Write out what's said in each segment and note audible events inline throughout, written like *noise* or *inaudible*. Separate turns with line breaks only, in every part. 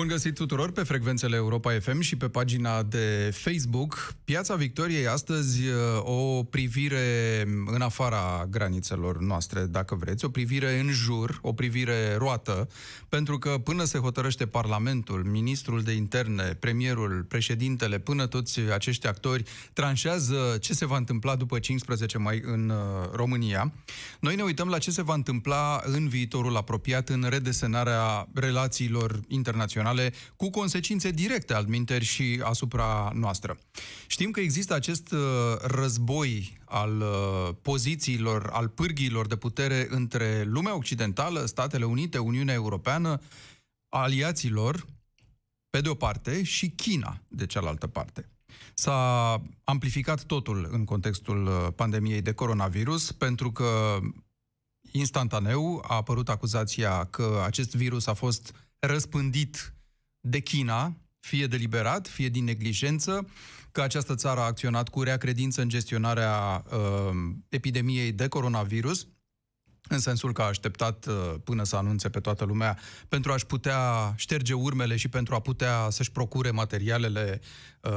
Bun găsit tuturor pe frecvențele Europa FM și pe pagina de Facebook. Piața Victoriei astăzi uh, o privire în afara granițelor noastre, dacă vreți, o privire în jur, o privire roată, pentru că până se hotărăște Parlamentul, ministrul de interne, premierul, președintele, până toți acești actori tranșează ce se va întâmpla după 15 mai în uh, România, noi ne uităm la ce se va întâmpla în viitorul apropiat în redesenarea relațiilor internaționale internaționale cu consecințe directe al minteri și asupra noastră. Știm că există acest uh, război al uh, pozițiilor, al pârghiilor de putere între lumea occidentală, Statele Unite, Uniunea Europeană, aliaților, pe de o parte, și China, de cealaltă parte. S-a amplificat totul în contextul uh, pandemiei de coronavirus, pentru că instantaneu a apărut acuzația că acest virus a fost răspândit de China, fie deliberat, fie din neglijență, că această țară a acționat cu rea credință în gestionarea uh, epidemiei de coronavirus, în sensul că a așteptat uh, până să anunțe pe toată lumea pentru a-și putea șterge urmele și pentru a putea să-și procure materialele uh,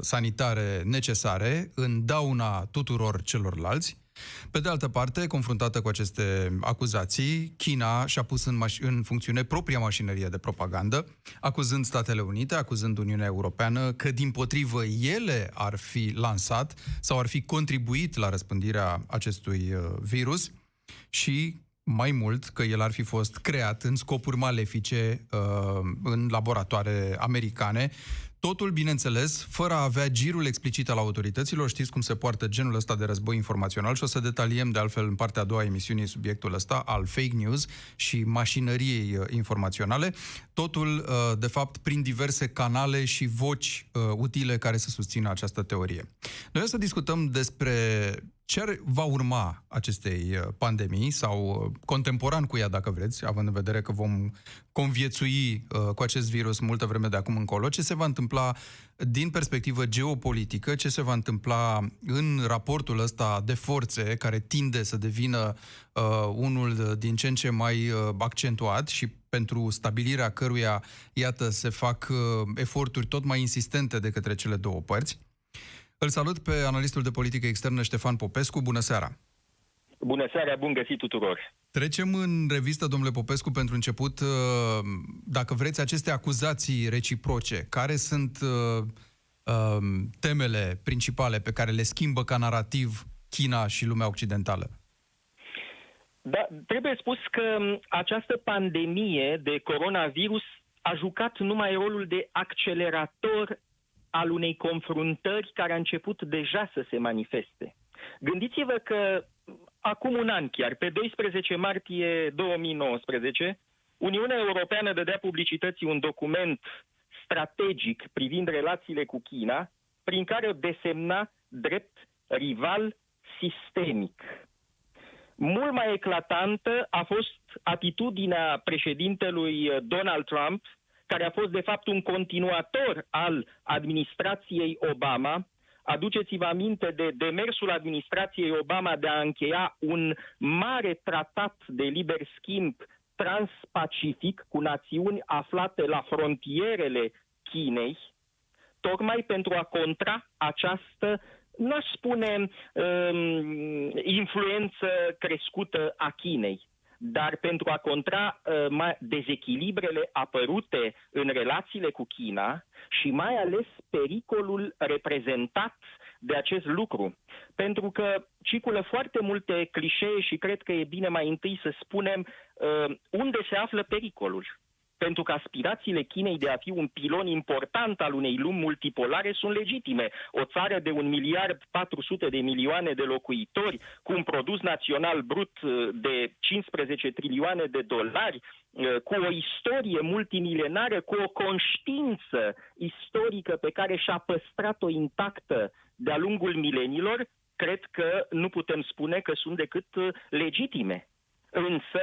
sanitare necesare în dauna tuturor celorlalți. Pe de altă parte, confruntată cu aceste acuzații, China și-a pus în, maș- în funcțiune propria mașinărie de propagandă, acuzând Statele Unite, acuzând Uniunea Europeană că, din potrivă, ele ar fi lansat sau ar fi contribuit la răspândirea acestui uh, virus și mai mult că el ar fi fost creat în scopuri malefice uh, în laboratoare americane Totul, bineînțeles, fără a avea girul explicit al autorităților. Știți cum se poartă genul ăsta de război informațional și o să detaliem de altfel în partea a doua a emisiunii subiectul ăsta al fake news și mașinăriei uh, informaționale. Totul, uh, de fapt, prin diverse canale și voci uh, utile care să susțină această teorie. Noi o să discutăm despre ce va urma acestei pandemii sau contemporan cu ea, dacă vreți, având în vedere că vom conviețui uh, cu acest virus multă vreme de acum încolo, ce se va întâmpla din perspectivă geopolitică, ce se va întâmpla în raportul ăsta de forțe care tinde să devină uh, unul din ce în ce mai uh, accentuat și pentru stabilirea căruia, iată, se fac uh, eforturi tot mai insistente de către cele două părți. Îl salut pe analistul de politică externă Ștefan Popescu. Bună seara!
Bună seara, bun găsit tuturor!
Trecem în revistă, domnule Popescu, pentru început, uh, dacă vreți, aceste acuzații reciproce. Care sunt uh, um, temele principale pe care le schimbă ca narativ China și lumea occidentală?
Da, trebuie spus că această pandemie de coronavirus a jucat numai rolul de accelerator al unei confruntări care a început deja să se manifeste. Gândiți-vă că acum un an chiar, pe 12 martie 2019, Uniunea Europeană dădea publicității un document strategic privind relațiile cu China, prin care o desemna drept rival sistemic. Mult mai eclatantă a fost atitudinea președintelui Donald Trump, care a fost de fapt un continuator al administrației Obama, Aduceți-vă aminte de demersul administrației Obama de a încheia un mare tratat de liber schimb transpacific cu națiuni aflate la frontierele Chinei, tocmai pentru a contra această, nu aș spune, um, influență crescută a Chinei dar pentru a contra uh, dezechilibrele apărute în relațiile cu China și mai ales pericolul reprezentat de acest lucru. Pentru că circulă foarte multe clișee și cred că e bine mai întâi să spunem uh, unde se află pericolul pentru că aspirațiile Chinei de a fi un pilon important al unei lumi multipolare sunt legitime. O țară de un miliard 400 de milioane de locuitori, cu un produs național brut uh, de 15 trilioane de dolari, uh, cu o istorie multimilenară, cu o conștiință istorică pe care și-a păstrat-o intactă de-a lungul milenilor, cred că nu putem spune că sunt decât uh, legitime. Însă,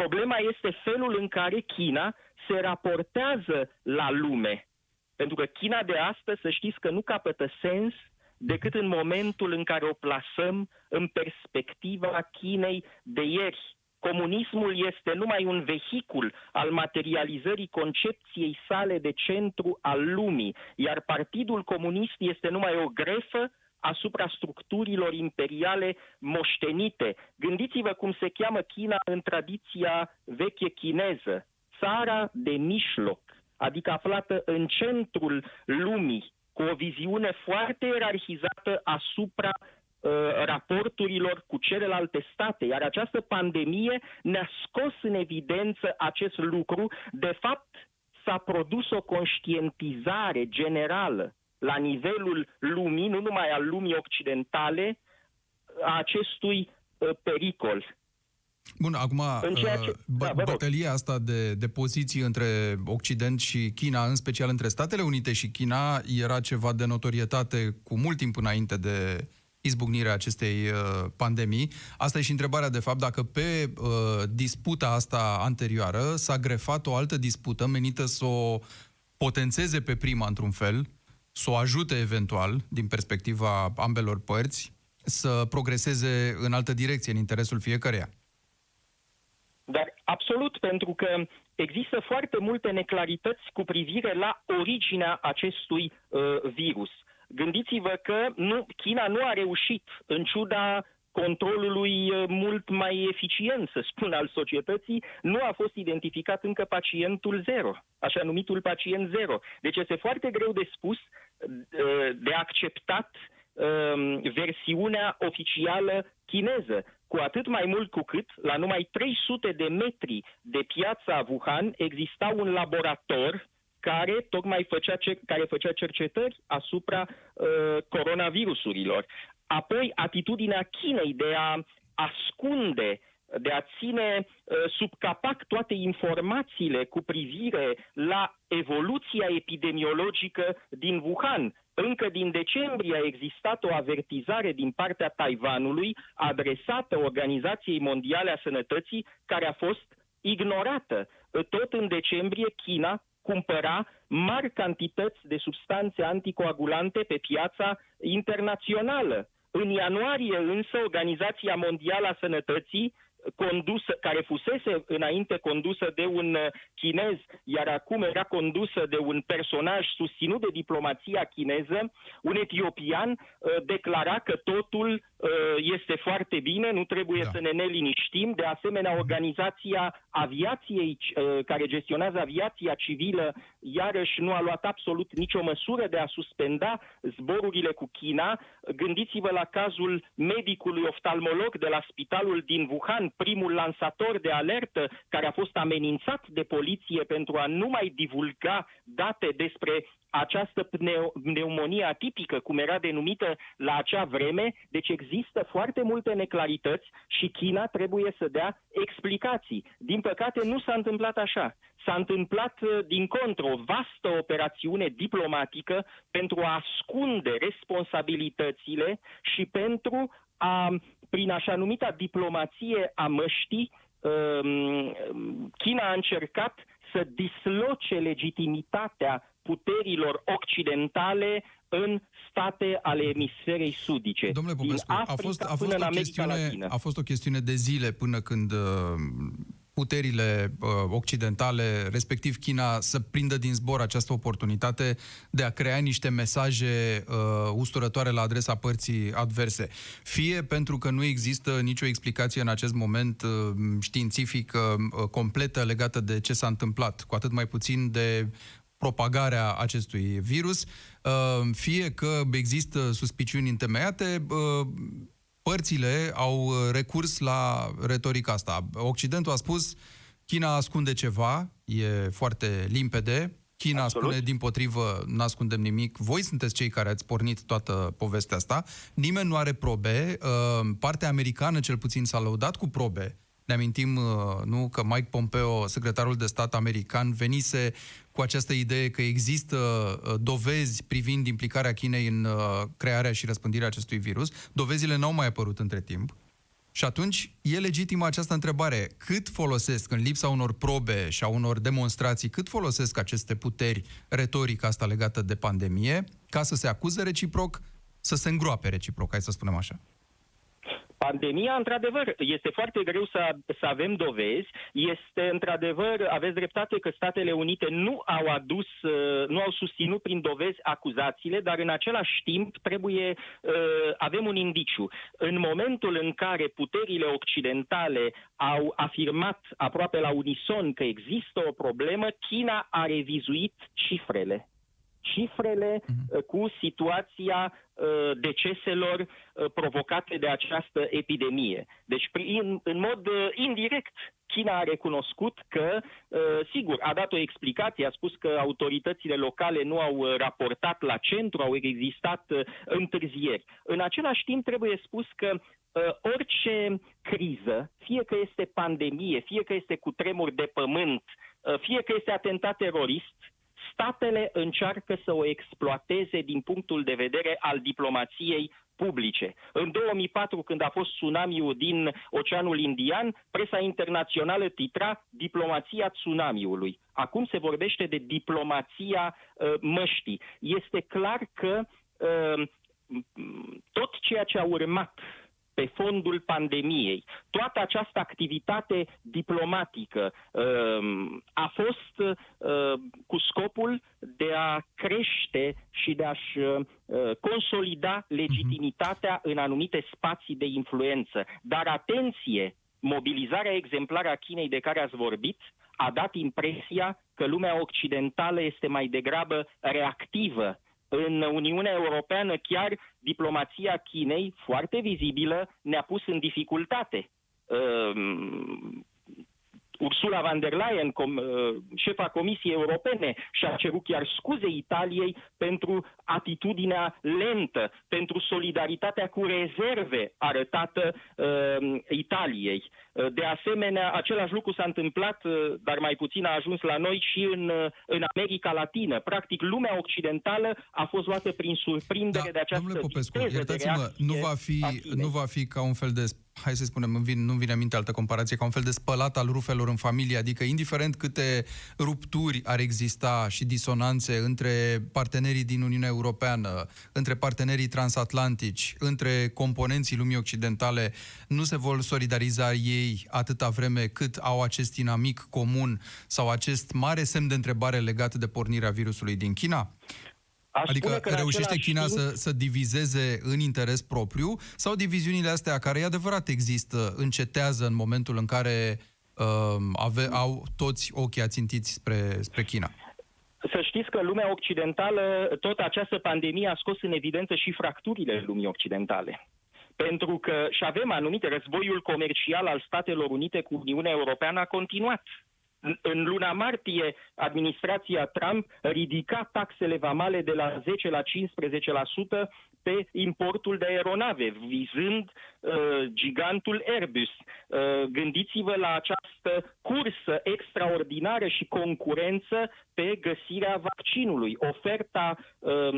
Problema este felul în care China se raportează la lume. Pentru că China de astăzi, să știți că nu capătă sens decât în momentul în care o plasăm în perspectiva Chinei de ieri. Comunismul este numai un vehicul al materializării concepției sale de centru al lumii, iar Partidul Comunist este numai o grefă asupra structurilor imperiale moștenite. Gândiți-vă cum se cheamă China în tradiția veche chineză, țara de mijloc, adică aflată în centrul lumii, cu o viziune foarte ierarhizată asupra uh, raporturilor cu celelalte state, iar această pandemie ne-a scos în evidență acest lucru. De fapt, s-a produs o conștientizare generală la nivelul lumii, nu numai al lumii occidentale, a acestui uh, pericol.
Bun, acum, în ceea ce... Uh, bă, da, bătălia asta de, de poziții între Occident și China, în special între Statele Unite și China, era ceva de notorietate cu mult timp înainte de izbucnirea acestei uh, pandemii. Asta e și întrebarea, de fapt, dacă pe uh, disputa asta anterioară s-a grefat o altă dispută menită să o potențeze pe prima, într-un fel, să o ajute eventual, din perspectiva ambelor părți, să progreseze în altă direcție, în interesul fiecăreia.
Dar absolut, pentru că există foarte multe neclarități cu privire la originea acestui uh, virus. Gândiți-vă că nu, China nu a reușit, în ciuda controlului uh, mult mai eficient, să spun, al societății, nu a fost identificat încă pacientul zero, așa numitul pacient zero. Deci este foarte greu de spus, uh, de acceptat um, versiunea oficială chineză, cu atât mai mult cu cât, la numai 300 de metri de piața Wuhan, exista un laborator care tocmai făcea, care făcea cercetări asupra uh, coronavirusurilor. Apoi, atitudinea Chinei de a ascunde de a ține uh, sub capac toate informațiile cu privire la evoluția epidemiologică din Wuhan. Încă din decembrie a existat o avertizare din partea Taiwanului adresată Organizației Mondiale a Sănătății, care a fost ignorată. Tot în decembrie, China cumpăra mari cantități de substanțe anticoagulante pe piața internațională. În ianuarie însă Organizația Mondială a Sănătății condusă, care fusese înainte condusă de un uh, chinez, iar acum era condusă de un personaj susținut de diplomația chineză, un etiopian uh, declara că totul uh, este foarte bine, nu trebuie da. să ne neliniștim. De asemenea, organizația aviației care gestionează aviația civilă iarăși nu a luat absolut nicio măsură de a suspenda zborurile cu China. Gândiți-vă la cazul medicului oftalmolog de la spitalul din Wuhan, primul lansator de alertă care a fost amenințat de poliție pentru a nu mai divulga date despre această pneumonie atipică, cum era denumită la acea vreme, deci există foarte multe neclarități și China trebuie să dea explicații. Din păcate nu s-a întâmplat așa. S-a întâmplat uh, din contră o vastă operațiune diplomatică pentru a ascunde responsabilitățile și pentru a prin așa numita diplomație a măștii, um, China a încercat să disloce legitimitatea puterilor occidentale în state ale emisferei sudice.
Domnule Popescu, a fost, a, fost o chestiune, a fost o chestiune de zile până când uh, puterile uh, occidentale, respectiv China, să prindă din zbor această oportunitate de a crea niște mesaje uh, usturătoare la adresa părții adverse. Fie pentru că nu există nicio explicație în acest moment uh, științifică uh, completă legată de ce s-a întâmplat, cu atât mai puțin de propagarea acestui virus, uh, fie că există suspiciuni întemeiate, uh, părțile au uh, recurs la retorica asta. Occidentul a spus China ascunde ceva, e foarte limpede, China Absolut. spune, din potrivă, nu ascundem nimic. Voi sunteți cei care ați pornit toată povestea asta. Nimeni nu are probe. Uh, partea americană, cel puțin, s-a lăudat cu probe ne amintim, uh, nu, că Mike Pompeo, secretarul de stat american, venise cu această idee că există uh, dovezi privind implicarea Chinei în uh, crearea și răspândirea acestui virus. Dovezile n-au mai apărut între timp. Și atunci e legitimă această întrebare. Cât folosesc, în lipsa unor probe și a unor demonstrații, cât folosesc aceste puteri retorică asta legată de pandemie ca să se acuze reciproc să se îngroape reciproc, hai să spunem așa.
Pandemia, într-adevăr, este foarte greu să, să avem dovezi. Este, într-adevăr, aveți dreptate că Statele Unite nu au adus, uh, nu au susținut prin dovezi acuzațiile, dar în același timp trebuie, uh, avem un indiciu. În momentul în care puterile occidentale au afirmat aproape la unison că există o problemă, China a revizuit cifrele cifrele uh, cu situația uh, deceselor uh, provocate de această epidemie. Deci, prin, în mod indirect, China a recunoscut că, sigur, a dat o explicație, a spus că autoritățile locale nu au raportat la centru, au existat întârzieri. În același timp, trebuie spus că orice criză, fie că este pandemie, fie că este cu tremur de pământ, fie că este atentat terorist, statele încearcă să o exploateze din punctul de vedere al diplomației publice. În 2004, când a fost tsunamiul din Oceanul Indian, presa internațională titra diplomația tsunamiului. Acum se vorbește de diplomația uh, măștii. Este clar că uh, tot ceea ce a urmat pe fondul pandemiei. Toată această activitate diplomatică uh, a fost uh, cu scopul de a crește și de a-și uh, consolida legitimitatea în anumite spații de influență. Dar atenție, mobilizarea exemplară a Chinei de care ați vorbit a dat impresia că lumea occidentală este mai degrabă reactivă în Uniunea Europeană chiar diplomația Chinei, foarte vizibilă, ne-a pus în dificultate. Ehm, Ursula von der Leyen, com, uh, șefa Comisiei Europene, și-a cerut chiar scuze Italiei pentru atitudinea lentă, pentru solidaritatea cu rezerve arătată uh, Italiei. Uh, de asemenea, același lucru s-a întâmplat, uh, dar mai puțin a ajuns la noi și în, în America Latină. Practic, lumea occidentală a fost luată prin surprindere
da,
de această
Domnule Popescu, iertați-mă, nu va, fi, nu va fi ca un fel de hai să spunem, îmi vin, nu vine aminte altă comparație, ca un fel de spălat al rufelor în familie, adică indiferent câte rupturi ar exista și disonanțe între partenerii din Uniunea Europeană, între partenerii transatlantici, între componenții lumii occidentale, nu se vor solidariza ei atâta vreme cât au acest inamic comun sau acest mare semn de întrebare legat de pornirea virusului din China?
Aș
adică reușește China
timp...
să, să divizeze în interes propriu sau diviziunile astea care e adevărat există, încetează în momentul în care uh, ave, au toți ochii ațintiți spre, spre China?
Să știți că lumea occidentală, tot această pandemie a scos în evidență și fracturile lumii occidentale. Pentru că și avem anumite, războiul comercial al Statelor Unite cu Uniunea Europeană a continuat în luna martie, administrația Trump ridica taxele vamale de la 10 la 15% pe importul de aeronave, vizând uh, gigantul Airbus. Uh, gândiți-vă la această cursă extraordinară și concurență pe găsirea vaccinului. Oferta uh,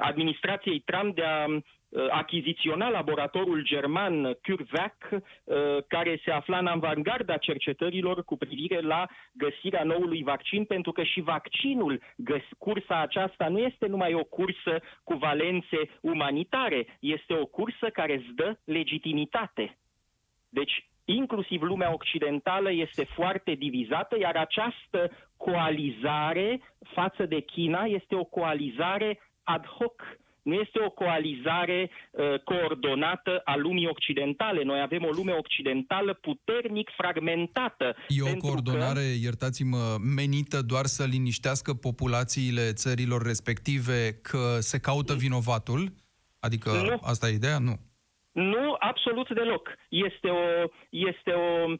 administrației Trump de a Uh, achiziționa laboratorul german CureVac, uh, care se afla în avangarda cercetărilor cu privire la găsirea noului vaccin, pentru că și vaccinul, cursa aceasta nu este numai o cursă cu valențe umanitare, este o cursă care îți dă legitimitate. Deci, inclusiv lumea occidentală este foarte divizată, iar această coalizare față de China este o coalizare ad hoc nu este o coalizare uh, coordonată a lumii occidentale. Noi avem o lume occidentală puternic fragmentată.
E o coordonare, că... iertați-mă, menită doar să liniștească populațiile țărilor respective că se caută vinovatul? Adică nu. asta e ideea? Nu.
Nu, absolut deloc. Este o, este o Uh,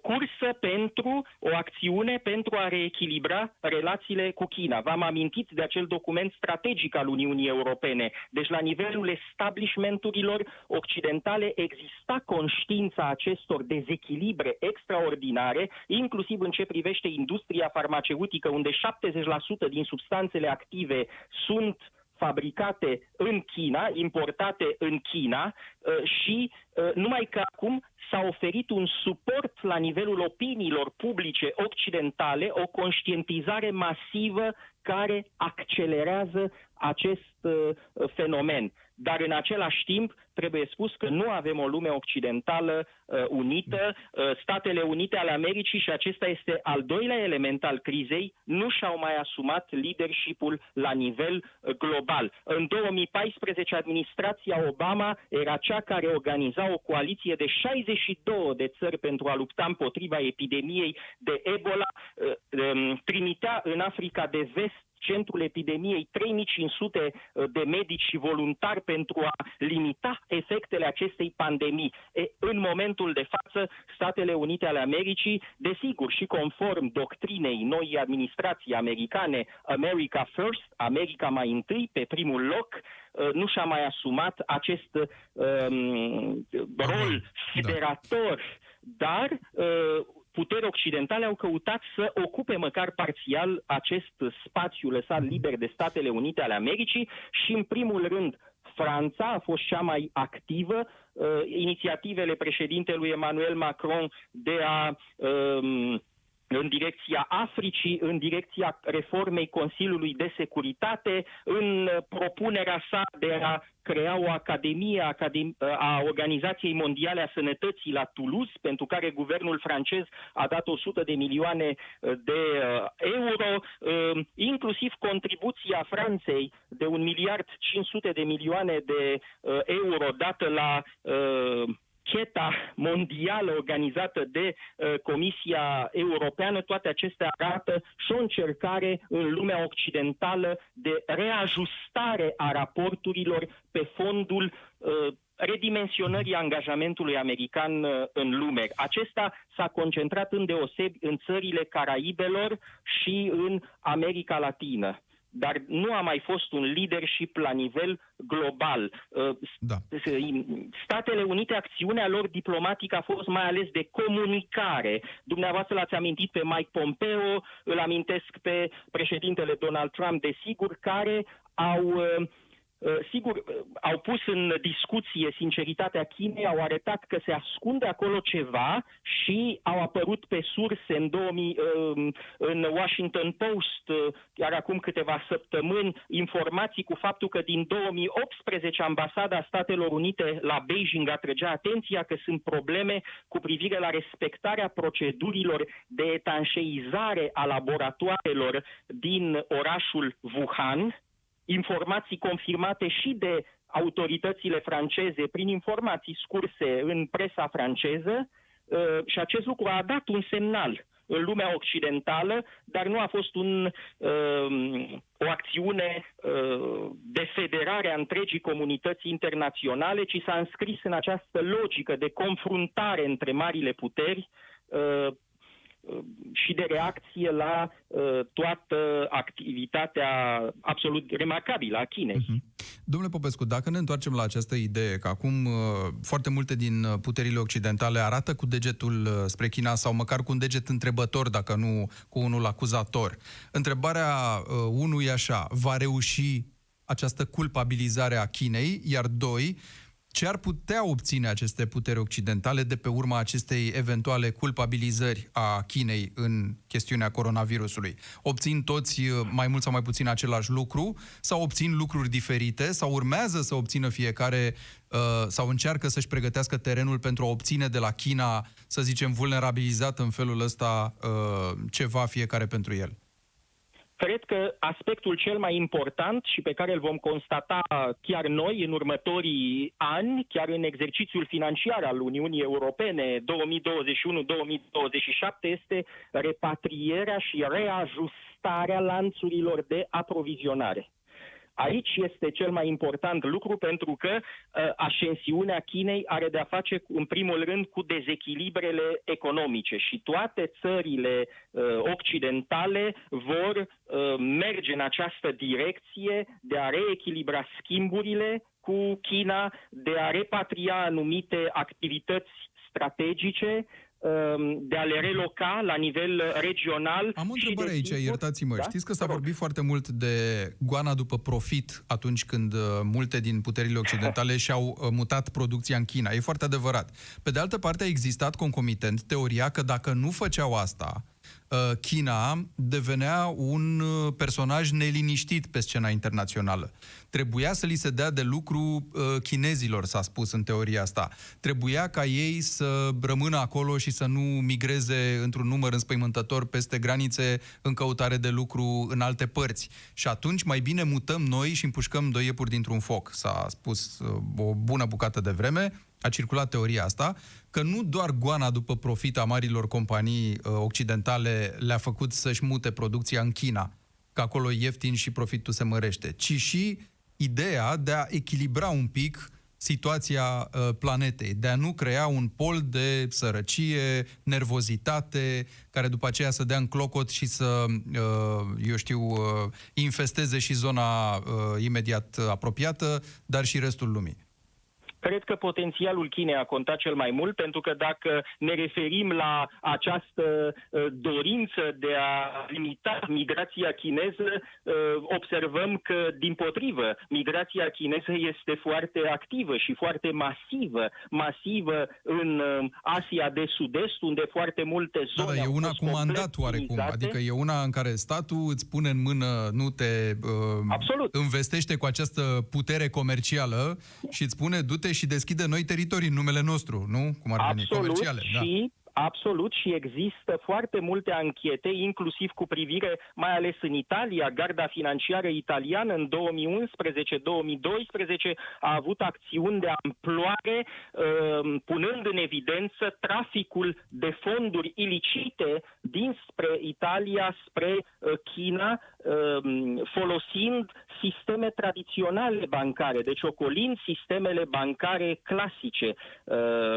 cursă pentru o acțiune pentru a reechilibra relațiile cu China. V-am amintit de acel document strategic al Uniunii Europene. Deci la nivelul establishmenturilor occidentale exista conștiința acestor dezechilibre extraordinare, inclusiv în ce privește industria farmaceutică, unde 70% din substanțele active sunt fabricate în China, importate în China uh, și uh, numai că acum s-a oferit un suport la nivelul opiniilor publice occidentale, o conștientizare masivă care accelerează acest uh, fenomen. Dar în același timp trebuie spus că nu avem o lume occidentală uh, unită. Uh, Statele Unite ale Americii, și acesta este al doilea element al crizei, nu și-au mai asumat leadership-ul la nivel uh, global. În 2014, administrația Obama era cea care organiza o coaliție de 62 de țări pentru a lupta împotriva epidemiei de Ebola, uh, um, trimitea în Africa de Vest centrul epidemiei 3500 uh, de medici și voluntari pentru a limita efectele acestei pandemii. E, în momentul de față, Statele Unite ale Americii, desigur și conform doctrinei noi administrații americane, America First, America mai întâi, pe primul loc, uh, nu și-a mai asumat acest um, rol da. federator, dar uh, puteri occidentale au căutat să ocupe măcar parțial acest spațiu lăsat liber de Statele Unite ale Americii și, în primul rând, Franța a fost cea mai activă. Uh, inițiativele președintelui Emmanuel Macron de a uh, în direcția Africii, în direcția reformei Consiliului de Securitate, în propunerea sa de a crea o academie a Organizației Mondiale a Sănătății la Toulouse, pentru care guvernul francez a dat 100 de milioane uh, de uh, euro, uh, inclusiv contribuția Franței de un miliard 500 de milioane de euro dată la cheta mondială organizată de uh, Comisia Europeană, toate acestea arată și o încercare în lumea occidentală de reajustare a raporturilor pe fondul uh, redimensionării angajamentului american uh, în lume. Acesta s-a concentrat în deosebi în țările Caraibelor și în America Latină dar nu a mai fost un leadership la nivel global. Uh, da. Statele Unite, acțiunea lor diplomatică a fost mai ales de comunicare. Dumneavoastră l-ați amintit pe Mike Pompeo, îl amintesc pe președintele Donald Trump, desigur, care au uh, Uh, sigur, uh, au pus în discuție sinceritatea Chinei, au arătat că se ascunde acolo ceva și au apărut pe surse în, 2000, uh, în Washington Post, chiar acum câteva săptămâni, informații cu faptul că din 2018 ambasada Statelor Unite la Beijing atrăgea atenția că sunt probleme cu privire la respectarea procedurilor de etanșeizare a laboratoarelor din orașul Wuhan, informații confirmate și de autoritățile franceze prin informații scurse în presa franceză uh, și acest lucru a dat un semnal în lumea occidentală, dar nu a fost un, um, o acțiune uh, de federare a întregii comunități internaționale, ci s-a înscris în această logică de confruntare între marile puteri uh, și de reacție la uh, toată activitatea absolut remarcabilă a Chinei. Uh-huh.
Domnule Popescu, dacă ne întoarcem la această idee că acum uh, foarte multe din puterile occidentale arată cu degetul uh, spre China sau măcar cu un deget întrebător, dacă nu cu unul acuzator, întrebarea unul e așa, va reuși această culpabilizare a Chinei, iar doi, ce ar putea obține aceste puteri occidentale de pe urma acestei eventuale culpabilizări a Chinei în chestiunea coronavirusului? Obțin toți uh, mai mult sau mai puțin același lucru sau obțin lucruri diferite sau urmează să obțină fiecare uh, sau încearcă să-și pregătească terenul pentru a obține de la China, să zicem, vulnerabilizat în felul ăsta uh, ceva fiecare pentru el?
Cred că aspectul cel mai important și pe care îl vom constata chiar noi în următorii ani, chiar în exercițiul financiar al Uniunii Europene 2021-2027, este repatrierea și reajustarea lanțurilor de aprovizionare. Aici este cel mai important lucru pentru că uh, ascensiunea Chinei are de-a face în primul rând cu dezechilibrele economice și toate țările uh, occidentale vor uh, merge în această direcție de a reechilibra schimburile cu China, de a repatria anumite activități strategice Um, de a le reloca la nivel regional.
Am o întrebare aici, sigur, iertați-mă. Da? Știți că s-a vorbit foarte mult de goana după profit atunci când uh, multe din puterile occidentale *laughs* și-au uh, mutat producția în China. E foarte adevărat. Pe de altă parte, a existat concomitent teoria că dacă nu făceau asta, uh, China devenea un uh, personaj neliniștit pe scena internațională. Trebuia să li se dea de lucru uh, chinezilor, s-a spus în teoria asta. Trebuia ca ei să rămână acolo și să nu migreze într-un număr înspăimântător peste granițe în căutare de lucru în alte părți. Și atunci mai bine mutăm noi și împușcăm doi iepuri dintr-un foc, s-a spus o bună bucată de vreme a circulat teoria asta, că nu doar goana după profit a marilor companii uh, occidentale le-a făcut să-și mute producția în China, că acolo e ieftin și profitul se mărește, ci și ideea de a echilibra un pic situația uh, planetei, de a nu crea un pol de sărăcie, nervozitate, care după aceea să dea în clocot și să, uh, eu știu, uh, infesteze și zona uh, imediat apropiată, dar și restul lumii.
Cred că potențialul Chinei a contat cel mai mult, pentru că dacă ne referim la această uh, dorință de a limita migrația chineză, uh, observăm că, din potrivă, migrația chineză este foarte activă și foarte masivă. Masivă în uh, Asia de Sud-Est, unde foarte multe zone.
Da, da, e una cu mandat oarecum. Adică e una în care statul îți pune în mână, nu te uh, Absolut. învestește cu această putere comercială și îți spune du-te și deschide noi teritorii în numele nostru, nu? Cum ar veni,
Absolut,
comerciale.
Și
da.
Absolut și există foarte multe anchete, inclusiv cu privire mai ales în Italia. Garda financiară italiană în 2011-2012 a avut acțiuni de amploare uh, punând în evidență traficul de fonduri ilicite dinspre Italia spre uh, China, uh, folosind sisteme tradiționale bancare, deci ocolind sistemele bancare clasice.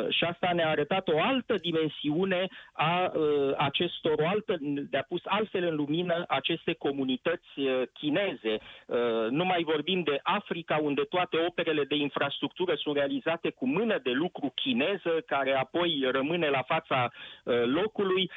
Și asta ne-a arătat o altă dimensiune dimensiune a uh, acestor, o altă, de a pus altfel în lumină aceste comunități uh, chineze. Uh, nu mai vorbim de Africa, unde toate operele de infrastructură sunt realizate cu mână de lucru chineză, care apoi rămâne la fața locului.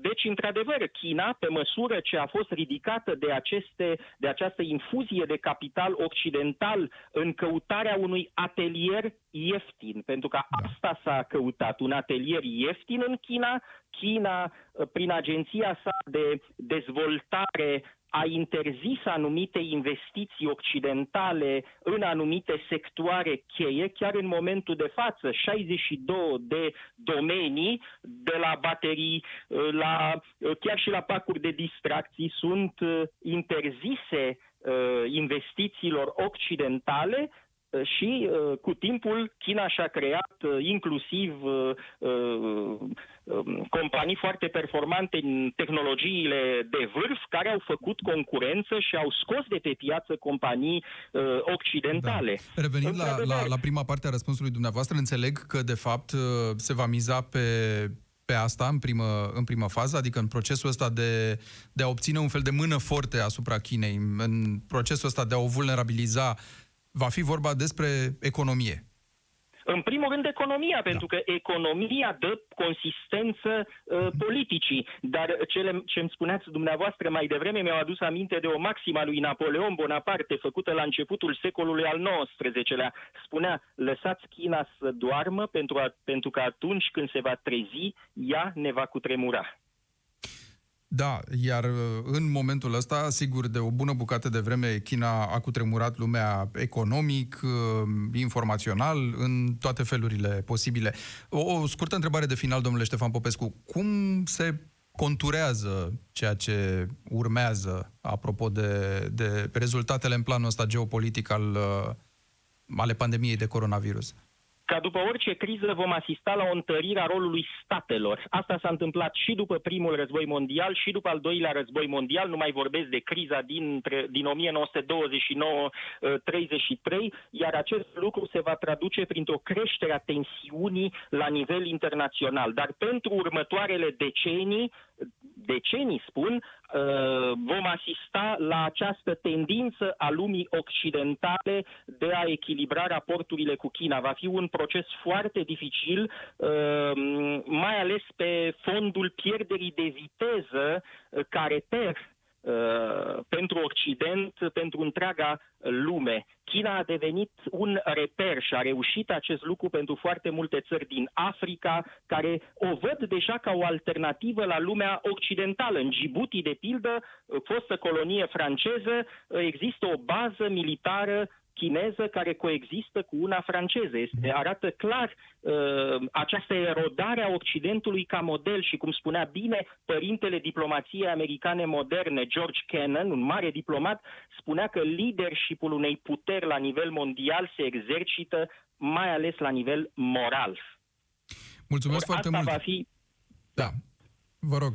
Deci, într-adevăr, China, pe măsură ce a fost ridicată de, aceste, de această infuzie de capital occidental în căutarea unui atelier ieftin, pentru că asta s-a căutat, un atelier ieftin în China. China, uh, prin agenția sa de dezvoltare, a interzis anumite investiții occidentale în anumite sectoare cheie, chiar în momentul de față, 62 de domenii, de la baterii uh, la uh, chiar și la pacuri de distracții, sunt interzise investițiilor occidentale și uh, cu timpul China și-a creat uh, inclusiv uh, um, companii foarte performante în tehnologiile de vârf care au făcut concurență și au scos de pe piață companii occidentale.
Da. Revenind la, la, la prima parte a răspunsului dumneavoastră, înțeleg că de fapt se va miza pe pe asta în primă, în primă fază, adică în procesul ăsta de, de a obține un fel de mână forte asupra Chinei, în procesul ăsta de a o vulnerabiliza va fi vorba despre economie.
În primul rând economia, da. pentru că economia dă consistență uh, politicii. Dar cele ce îmi spuneați dumneavoastră mai devreme mi-au adus aminte de o maximă lui Napoleon Bonaparte, făcută la începutul secolului al XIX-lea. Spunea, lăsați China să doarmă pentru, a, pentru că atunci când se va trezi, ea ne va cutremura.
Da, iar uh, în momentul ăsta, sigur, de o bună bucată de vreme, China a cutremurat lumea economic, uh, informațional, în toate felurile posibile. O, o scurtă întrebare de final, domnule Ștefan Popescu. Cum se conturează ceea ce urmează, apropo de, de rezultatele în planul ăsta geopolitic al, uh, ale pandemiei de coronavirus?
Ca după orice criză vom asista la o întărire a rolului statelor. Asta s-a întâmplat și după primul război mondial și după al doilea război mondial, nu mai vorbesc de criza din, din 1929-33, iar acest lucru se va traduce printr-o creștere a tensiunii la nivel internațional. Dar pentru următoarele decenii, decenii spun, uh, vom asista la această tendință a lumii occidentale de a echilibra raporturile cu China. Va fi un proces foarte dificil, uh, mai ales pe fondul pierderii de viteză uh, care ter uh, pentru Occident, pentru întreaga lume. China a devenit un reper și a reușit acest lucru pentru foarte multe țări din Africa, care o văd deja ca o alternativă la lumea occidentală. În Djibouti, de pildă, fostă colonie franceză, există o bază militară chineză care coexistă cu una franceză. Este, arată clar uh, această erodare a Occidentului ca model și, cum spunea bine părintele diplomației americane moderne, George Kennan, un mare diplomat, spunea că leadership-ul unei puteri la nivel mondial se exercită mai ales la nivel moral.
Mulțumesc Or, foarte mult.
Va fi...
Da, vă rog.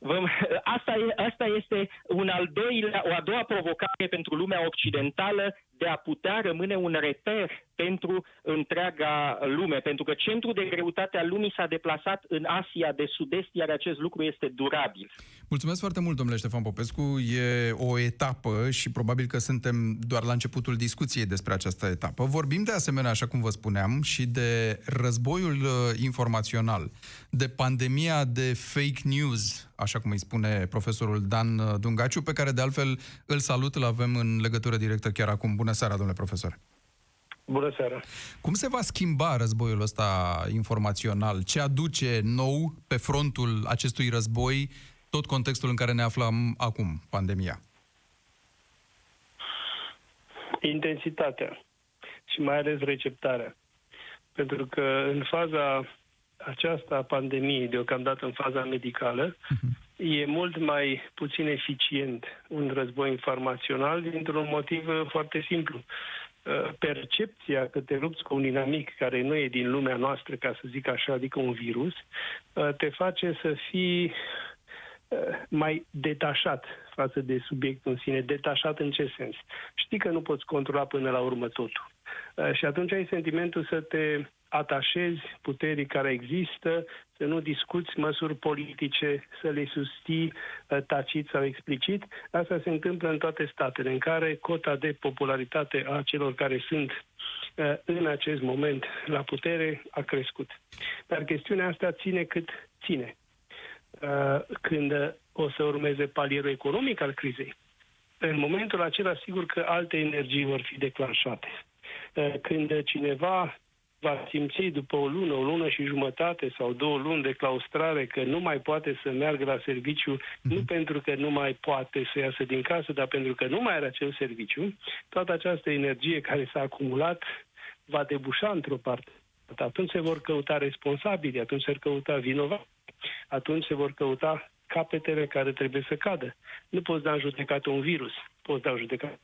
*laughs*
Asta, e, asta este un al doilea, o a doua provocare pentru lumea occidentală de a putea rămâne un reper pentru întreaga lume, pentru că centrul de greutate al lumii s-a deplasat în Asia de Sud-Est, iar acest lucru este durabil.
Mulțumesc foarte mult, domnule Ștefan Popescu. E o etapă și probabil că suntem doar la începutul discuției despre această etapă. Vorbim de asemenea, așa cum vă spuneam, și de războiul uh, informațional, de pandemia de fake news, așa cum îi spune profesorul Dan uh, Dungaciu, pe care de altfel îl salut, îl avem în legătură directă chiar acum. Bună seara, domnule profesor!
Bună seara!
Cum se va schimba războiul ăsta informațional? Ce aduce nou pe frontul acestui război tot contextul în care ne aflăm acum, pandemia?
Intensitatea și mai ales receptarea. Pentru că în faza aceasta a pandemiei, deocamdată în faza medicală, uh-huh. E mult mai puțin eficient un război informațional dintr-un motiv foarte simplu. Uh, percepția că te lupți cu un inamic care nu e din lumea noastră, ca să zic așa, adică un virus, uh, te face să fii uh, mai detașat față de subiectul în sine. Detașat în ce sens? Știi că nu poți controla până la urmă totul. Și atunci ai sentimentul să te atașezi puterii care există, să nu discuți măsuri politice, să le susții uh, tacit sau explicit. Asta se întâmplă în toate statele, în care cota de popularitate a celor care sunt uh, în acest moment la putere a crescut. Dar chestiunea asta ține cât ține. Uh, când o să urmeze palierul economic al crizei, în momentul acela, sigur că alte energii vor fi declanșate. Când cineva va simți după o lună, o lună și jumătate sau două luni de claustrare că nu mai poate să meargă la serviciu, mm-hmm. nu pentru că nu mai poate să iasă din casă, dar pentru că nu mai are acel serviciu, toată această energie care s-a acumulat va debușa într-o parte. Atunci se vor căuta responsabili, atunci se vor căuta vinovați, atunci se vor căuta capetele care trebuie să cadă. Nu poți da în judecată un virus, poți da în judecată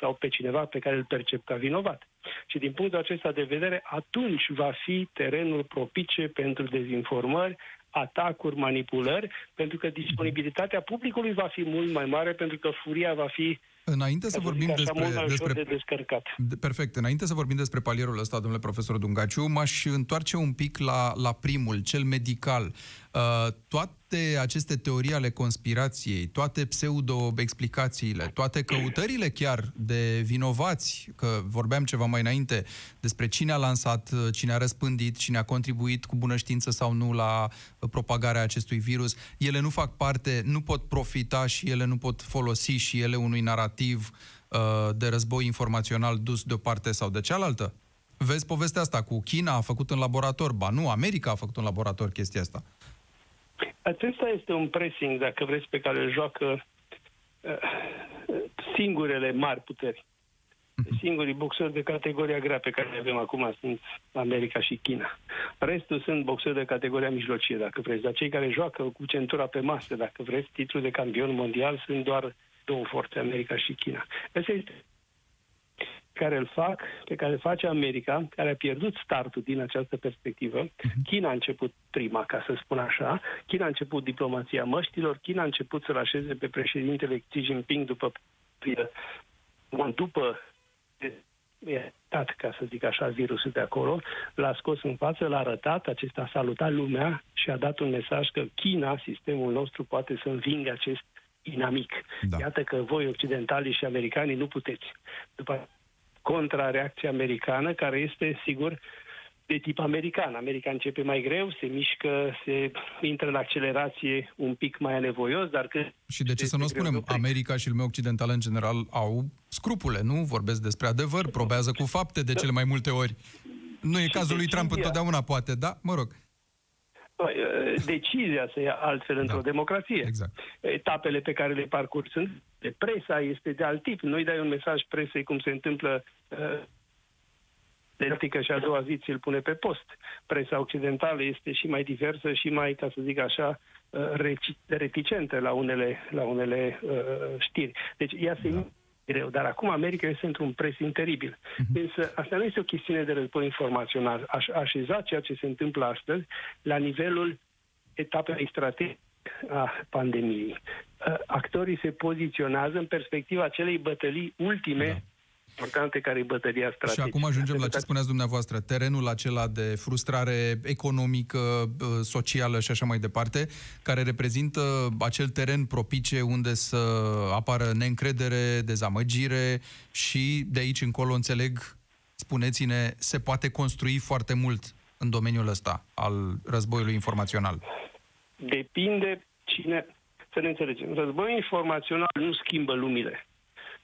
sau pe cineva pe care îl percep ca vinovat. Și din punctul acesta de vedere, atunci va fi terenul propice pentru dezinformări, atacuri, manipulări, pentru că disponibilitatea publicului va fi mult mai mare, pentru că furia va fi
Înainte să vorbim despre... despre
de descărcat.
Perfect. Înainte să vorbim despre palierul ăsta, domnule profesor Dungaciu, m-aș întoarce un pic la, la primul, cel medical. Uh, toate aceste teorii ale conspirației, toate pseudo-explicațiile, toate căutările chiar de vinovați, că vorbeam ceva mai înainte despre cine a lansat, cine a răspândit, cine a contribuit cu bună știință sau nu la propagarea acestui virus, ele nu fac parte, nu pot profita și ele nu pot folosi și ele unui narativ uh, de război informațional dus de o parte sau de cealaltă? Vezi povestea asta cu China a făcut în laborator, ba nu, America a făcut în laborator chestia asta.
Acesta este un pressing, dacă vreți, pe care îl joacă uh, singurele mari puteri. Mhm. Singurii boxeri de categoria grea pe care le avem acum sunt America și China. Restul sunt boxeri de categoria mijlocie, dacă vreți. Dar cei care joacă cu centura pe masă, dacă vreți, titlul de campion mondial sunt doar două forțe, America și China. Asta este care îl fac, pe care îl face America, care a pierdut startul din această perspectivă. Uh-huh. China a început prima, ca să spun așa. China a început diplomația măștilor, China a început să-l așeze pe președintele Xi Jinping după după dat, ca să zic așa, virusul de acolo, l-a scos în față, l-a arătat, acesta a salutat lumea și a dat un mesaj că China, sistemul nostru, poate să învingă acest inamic. Da. Iată că voi, occidentalii și americanii, nu puteți. După contrareacția americană, care este, sigur, de tip american. America începe mai greu, se mișcă, se intră în accelerație un pic mai anevoios, dar că...
Și de ce să nu o spunem? America și lumea occidentală în general au scrupule, nu? Vorbesc despre adevăr, probează cu fapte de cele mai multe ori. Nu e
Și
cazul lui Trump
decizia-
întotdeauna, poate, da? Mă rog.
Bă, uh, Decizia se ia altfel într-o
Da,
democrație.
exact.
Etapele pe care le parcurg sunt... de Presa este de alt tip. Nu-i dai un mesaj presei cum se întâmplă uh, de și a doua zi ți-l pune pe post. Presa occidentală este și mai diversă și mai, ca să zic așa, uh, reci- reticentă la unele, la unele uh, știri. Deci ea se da. Greu, dar acum America este într-un pressing teribil. Însă asta nu este o chestiune de război informațional. Aș așeza ceea ce se întâmplă astăzi la nivelul etapei strategice a pandemiei. Uh, Actorii se poziționează în perspectiva acelei bătălii ultime
Da.
Da importante care e bătălia
Și
strategică.
acum ajungem la ce
Pentru că-
spuneați dumneavoastră, terenul acela de frustrare economică, uh, socială și așa mai departe, care reprezintă acel teren propice unde să apară neîncredere, dezamăgire și de aici încolo înțeleg, spuneți-ne, se poate construi foarte mult în domeniul ăsta al războiului informațional.
Depinde cine... Să ne înțelegem. Războiul informațional nu schimbă lumile.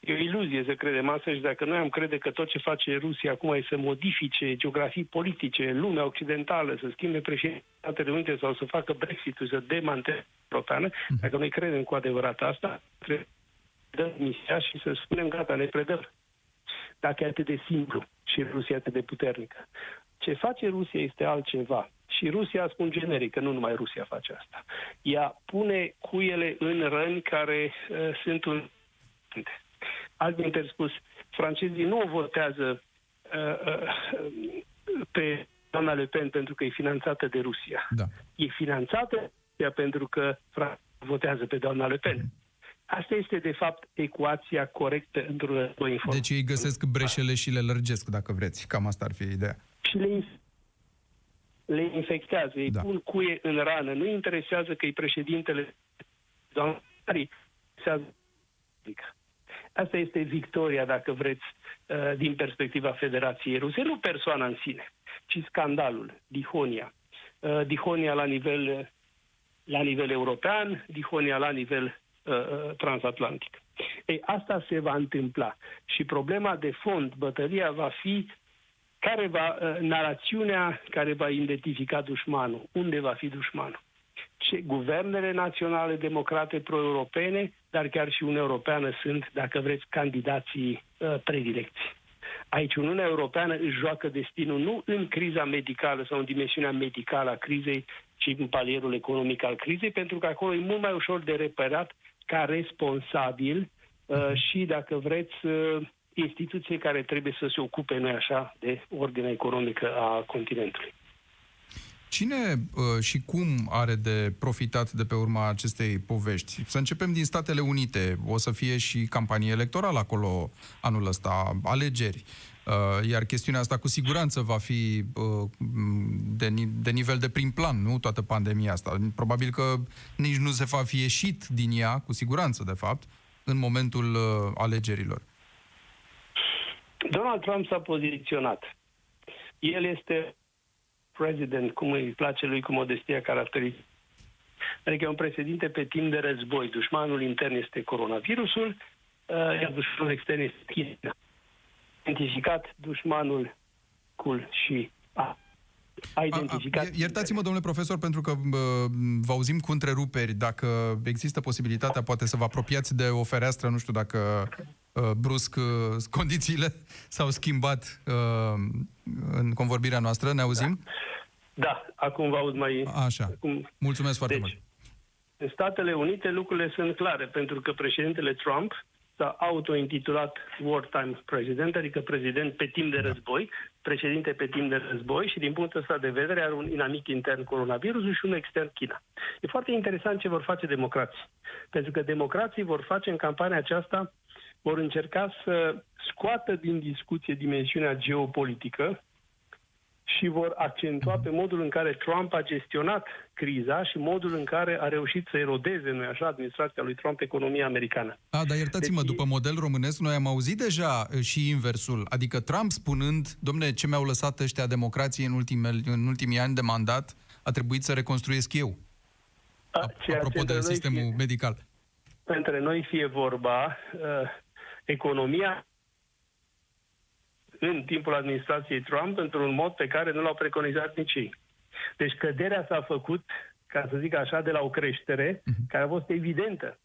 E o iluzie să credem asta și dacă noi am crede că tot ce face Rusia acum e să modifice geografii politice, lumea occidentală, să schimbe președintele Statele Unite sau să facă Brexit-ul, să demanteze Europeană, dacă noi credem cu adevărat asta, trebuie să dăm misia și să spunem gata, ne predăm. Dacă e atât de simplu și Rusia e atât de puternică. Ce face Rusia este altceva. Și Rusia, spun generic, că nu numai Rusia face asta. Ea pune cuiele în răni care uh, sunt un... Altminte spus, francezii nu o votează uh, uh, pe doamna Le Pen pentru că e finanțată de Rusia.
Da.
E finanțată de Rusia pentru că Franța votează pe doamna Le Pen. Asta este, de fapt, ecuația corectă într-un război informațional.
Deci ei găsesc breșele și le lărgesc, dacă vreți. Cam asta ar fi ideea.
și le, inf- le infectează, îi
Da.
da. pun cuie în rană. Nu interesează că e președintele doamnei, interesează Asta este victoria, dacă vreți, uh, din perspectiva Federației Ruse. Nu persoana în sine, ci scandalul, dihonia. Uh, Dihonia la nivel, la nivel european, dihonia la nivel uh, uh, transatlantic. Ei, asta se va întâmpla. Și problema de fond, bătălia, va fi care va, uh, narațiunea care va identifica dușmanul. Unde va fi dușmanul? Ce guvernele naționale democrate pro-europene, dar chiar și Uniunea Europeană sunt, dacă vreți, candidații uh, predilecți. Aici Uniunea Europeană își joacă destinul nu în criza medicală sau în dimensiunea medicală a crizei, ci în palierul economic al crizei, pentru că acolo e mult mai ușor de reperat ca responsabil uh, și, dacă vreți, uh, instituție care trebuie să se ocupe, noi așa, de ordinea economică a continentului.
Cine uh, și cum are de profitat de pe urma acestei povești? Să începem din Statele Unite. O să fie și campanie electorală acolo anul ăsta, alegeri. Uh, iar chestiunea asta cu siguranță va fi uh, de, ni- de nivel de prim plan, nu toată pandemia asta. Probabil că nici nu se va fi ieșit din ea, cu siguranță, de fapt, în momentul uh, alegerilor.
Donald Trump s-a poziționat. El este president, cum îi place lui cu modestia caracteristică. Adică e un președinte pe timp de război. Dușmanul intern este coronavirusul, uh, iar dușmanul extern este China. Identificat dușmanul cul și a, a identificat...
A, a, iertați-mă, domnule profesor, pentru că bă, vă auzim cu întreruperi. Dacă există posibilitatea, poate să vă apropiați de o fereastră, nu știu dacă uh, brusc uh, *laughs* condițiile s-au schimbat uh, în convorbirea noastră. Ne auzim?
Da, acum vă aud mai...
Așa.
Acum,
Mulțumesc foarte
Deci,
mult.
În Statele Unite lucrurile sunt clare, pentru că președintele Trump s-a autointitulat wartime president, adică prezident pe timp de război, președinte pe timp de război și din punctul ăsta de vedere are un inamic intern coronavirusul și un extern China. E foarte interesant ce vor face democrații, pentru că democrații vor face în campania aceasta, vor încerca să scoată din discuție dimensiunea geopolitică și vor accentua pe modul în care Trump a gestionat criza și modul în care a reușit să erodeze, nu așa, administrația lui Trump economia americană.
A, dar iertați-mă, deci... după model românesc, noi am auzit deja uh, și inversul, adică Trump spunând, domne, ce mi-au lăsat ăștia democrații în, ultime, în ultimii ani de mandat, a trebuit să reconstruiesc eu. A, apropo de sistemul fie, medical.
Între noi fie vorba, uh, economia în timpul administrației Trump într-un mod pe care nu l-au preconizat nici ei. Deci căderea s-a făcut, ca să zic așa, de la o creștere uh-huh. care a fost evidentă.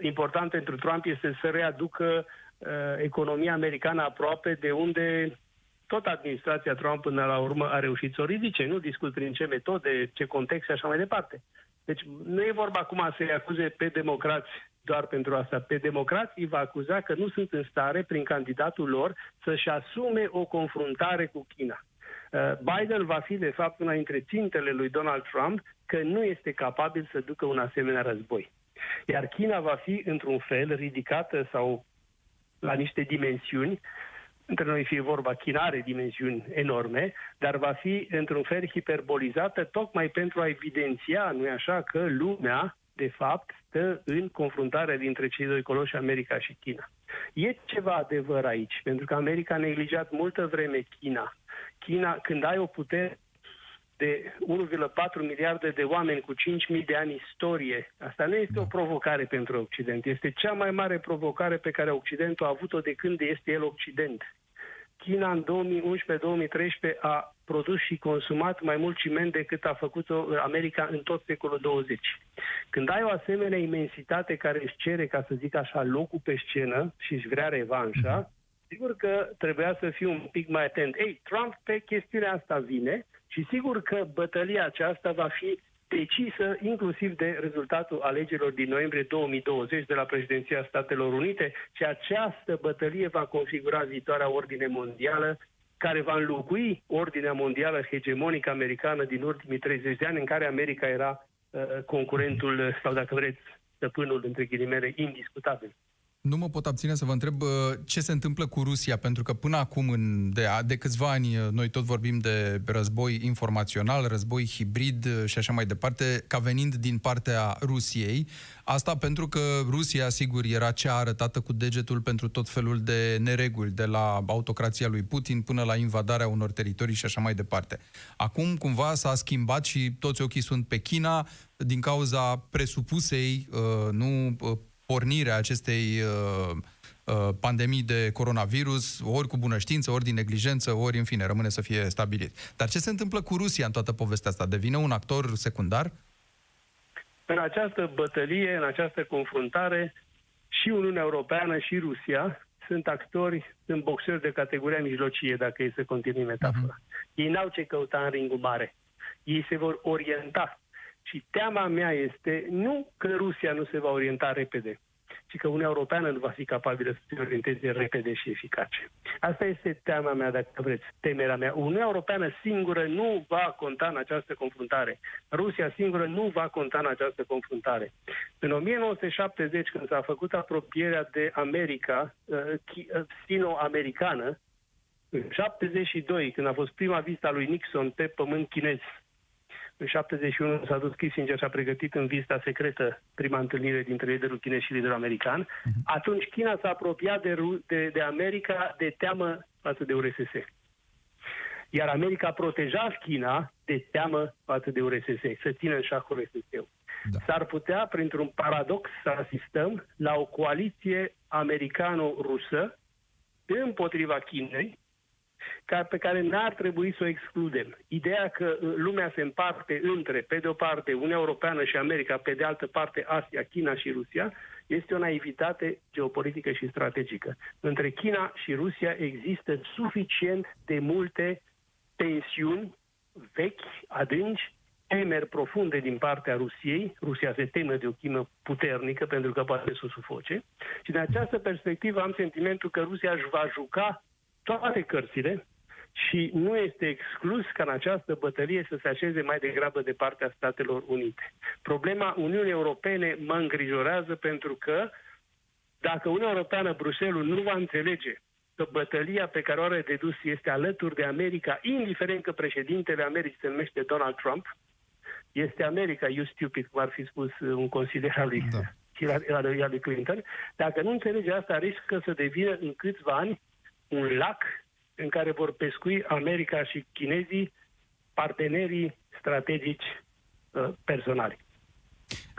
Important pentru Trump este să readucă uh, economia americană aproape de unde tot administrația Trump până la urmă a reușit să o ridice. Nu discut prin ce metode, ce context și așa mai departe. Deci nu e vorba acum să-i acuze pe democrați doar pentru asta. Pe democrați îi va acuza că nu sunt în stare, prin candidatul lor, să-și asume o confruntare cu China. Uh, Biden va fi, de fapt, una dintre țintele lui Donald Trump că nu este capabil să ducă un asemenea război. Iar China va fi, într-un fel, ridicată sau la niște dimensiuni între noi fie vorba, China are dimensiuni enorme, dar va fi într-un fel hiperbolizată tocmai pentru a evidenția, nu așa, că lumea, de fapt, stă în confruntarea dintre cei doi coloși, America și China. E ceva adevăr aici, pentru că America a neglijat multă vreme China. China, când ai o putere de 1,4 miliarde de oameni cu 5.000 de ani istorie. Asta nu este o provocare pentru Occident. Este cea mai mare provocare pe care Occidentul a avut-o de când este el Occident. China în 2011-2013 a produs și consumat mai mult ciment decât a făcut-o America în tot secolul 20. Când ai o asemenea imensitate care își cere, ca să zic așa, locul pe scenă și își vrea revanșa, mhm. sigur că trebuia să fiu un pic mai atent. Ei, Trump pe chestiunea asta vine și sigur că bătălia aceasta va fi decisă inclusiv de rezultatul alegerilor din noiembrie 2020 de la președinția Statelor Unite și această bătălie va configura viitoarea ordine mondială care va înlocui ordinea mondială hegemonică americană din ultimii 30 de ani în care America era uh, concurentul sau dacă vreți stăpânul între ghilimele indiscutabil.
Nu mă pot abține să vă întreb uh, ce se întâmplă cu Rusia, pentru că până acum, în, de, de câțiva ani, uh, noi tot vorbim de război informațional, război hibrid uh, și așa mai departe, ca venind din partea Rusiei. Asta pentru că Rusia, sigur, era cea arătată cu degetul pentru tot felul de nereguli, de la autocrația lui Putin până la invadarea unor teritorii și așa mai departe. Acum, cumva, s-a schimbat și toți ochii sunt pe China din cauza presupusei, nu pornirea acestei uh, uh, pandemii de coronavirus, ori cu bună știință, ori din neglijență, ori, în fine, rămâne să fie stabilit. Dar ce se întâmplă cu Rusia în toată povestea asta? Devine un actor secundar?
În această bătălie, în această confruntare, și Uniunea Europeană și Rusia sunt actori, sunt boxeri de categoria mijlocie, dacă e să continui metafora. Uh-huh. Ei n-au ce căuta în ringul mare. Ei se vor orienta și teama mea este nu că Rusia nu se va orienta repede, ci că Uniunea Europeană nu va fi capabilă să se orienteze repede și eficace. Asta este teama mea, dacă vreți, temerea mea. Uniunea Europeană singură nu va conta în această confruntare. Rusia singură nu va conta în această confruntare. În 1970, când s-a făcut apropierea de America, uh, uh, sino-americană, în 72, când a fost prima vizită lui Nixon pe pământ chinez, în 71 s-a dus Kissinger și a pregătit în vizita secretă prima întâlnire dintre liderul chinez și liderul american. Uh-huh. Atunci China s-a apropiat de, de, de America de teamă față de URSS. Iar America proteja China de teamă față de URSS, să țină în șah URSS-ul. Da. S-ar putea, printr-un paradox, să asistăm la o coaliție americano-rusă împotriva Chinei, ca, pe care n-ar trebui să o excludem. Ideea că uh, lumea se împarte între, pe de o parte, Uniunea Europeană și America, pe de altă parte, Asia, China și Rusia, este o naivitate geopolitică și strategică. Între China și Rusia există suficient de multe tensiuni vechi, adânci, temeri profunde din partea Rusiei. Rusia se teme de o chină puternică pentru că poate să o sufoce. Și din această perspectivă am sentimentul că Rusia își va juca toate cărțile și nu este exclus ca în această bătălie să se așeze mai degrabă de partea Statelor Unite. Problema Uniunii Europene mă îngrijorează pentru că dacă Uniunea Europeană, Bruxelles, nu va înțelege că bătălia pe care o are de dus este alături de America, indiferent că președintele Americii se numește Donald Trump, este America, you stupid, cum ar fi spus un consilier al lui, da. al lui Clinton. Dacă nu înțelege asta, riscă să devină în câțiva ani un lac în care vor pescui America și chinezii partenerii strategici uh, personali.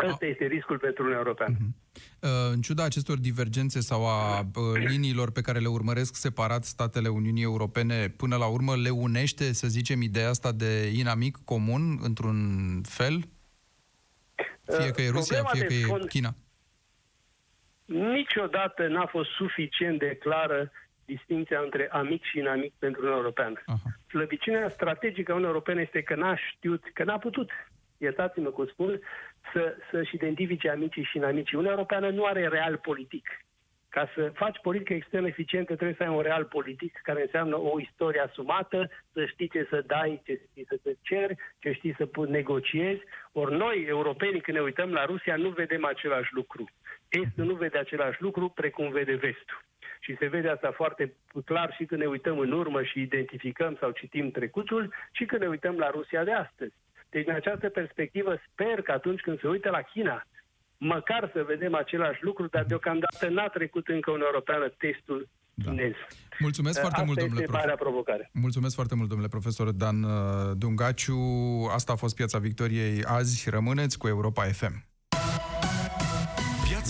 Ăsta este riscul pentru Uniunea Europeană. Uh-huh.
În ciuda acestor divergențe sau a uh, liniilor pe care le urmăresc separat statele Uniunii Europene, până la urmă le unește, să zicem, ideea asta de inamic comun, într-un fel? Fie că e Rusia, fie că e fond... China.
Niciodată n-a fost suficient de clară distinția între amic și inamic pentru Uniunea Europeană. Uh-huh. Slăbiciunea strategică a Uniunii Europene este că n-a știut, că n-a putut, iertați-mă cum spun, să, să-și identifice amicii și inamicii. Uniunea Europeană nu are real politic. Ca să faci politică externă eficientă, trebuie să ai un real politic, care înseamnă o istorie asumată, să știi ce să dai, ce știi să te ceri, ce știi să negociezi. Ori noi, europenii, când ne uităm la Rusia, nu vedem același lucru. Estul nu vede același lucru precum vede vestul. Și se vede asta foarte clar și când ne uităm în urmă și identificăm sau citim trecutul, și când ne uităm la Rusia de astăzi. Deci, din această perspectivă, sper că atunci când se uită la China, măcar să vedem același lucru, dar deocamdată n-a trecut încă un europeană testul da. chinez.
Mulțumesc foarte
Asta
mult, domnule
profesor. provocare.
Mulțumesc foarte mult, domnule profesor Dan uh, Dungaciu. Asta a fost Piața Victoriei azi. Rămâneți cu Europa FM.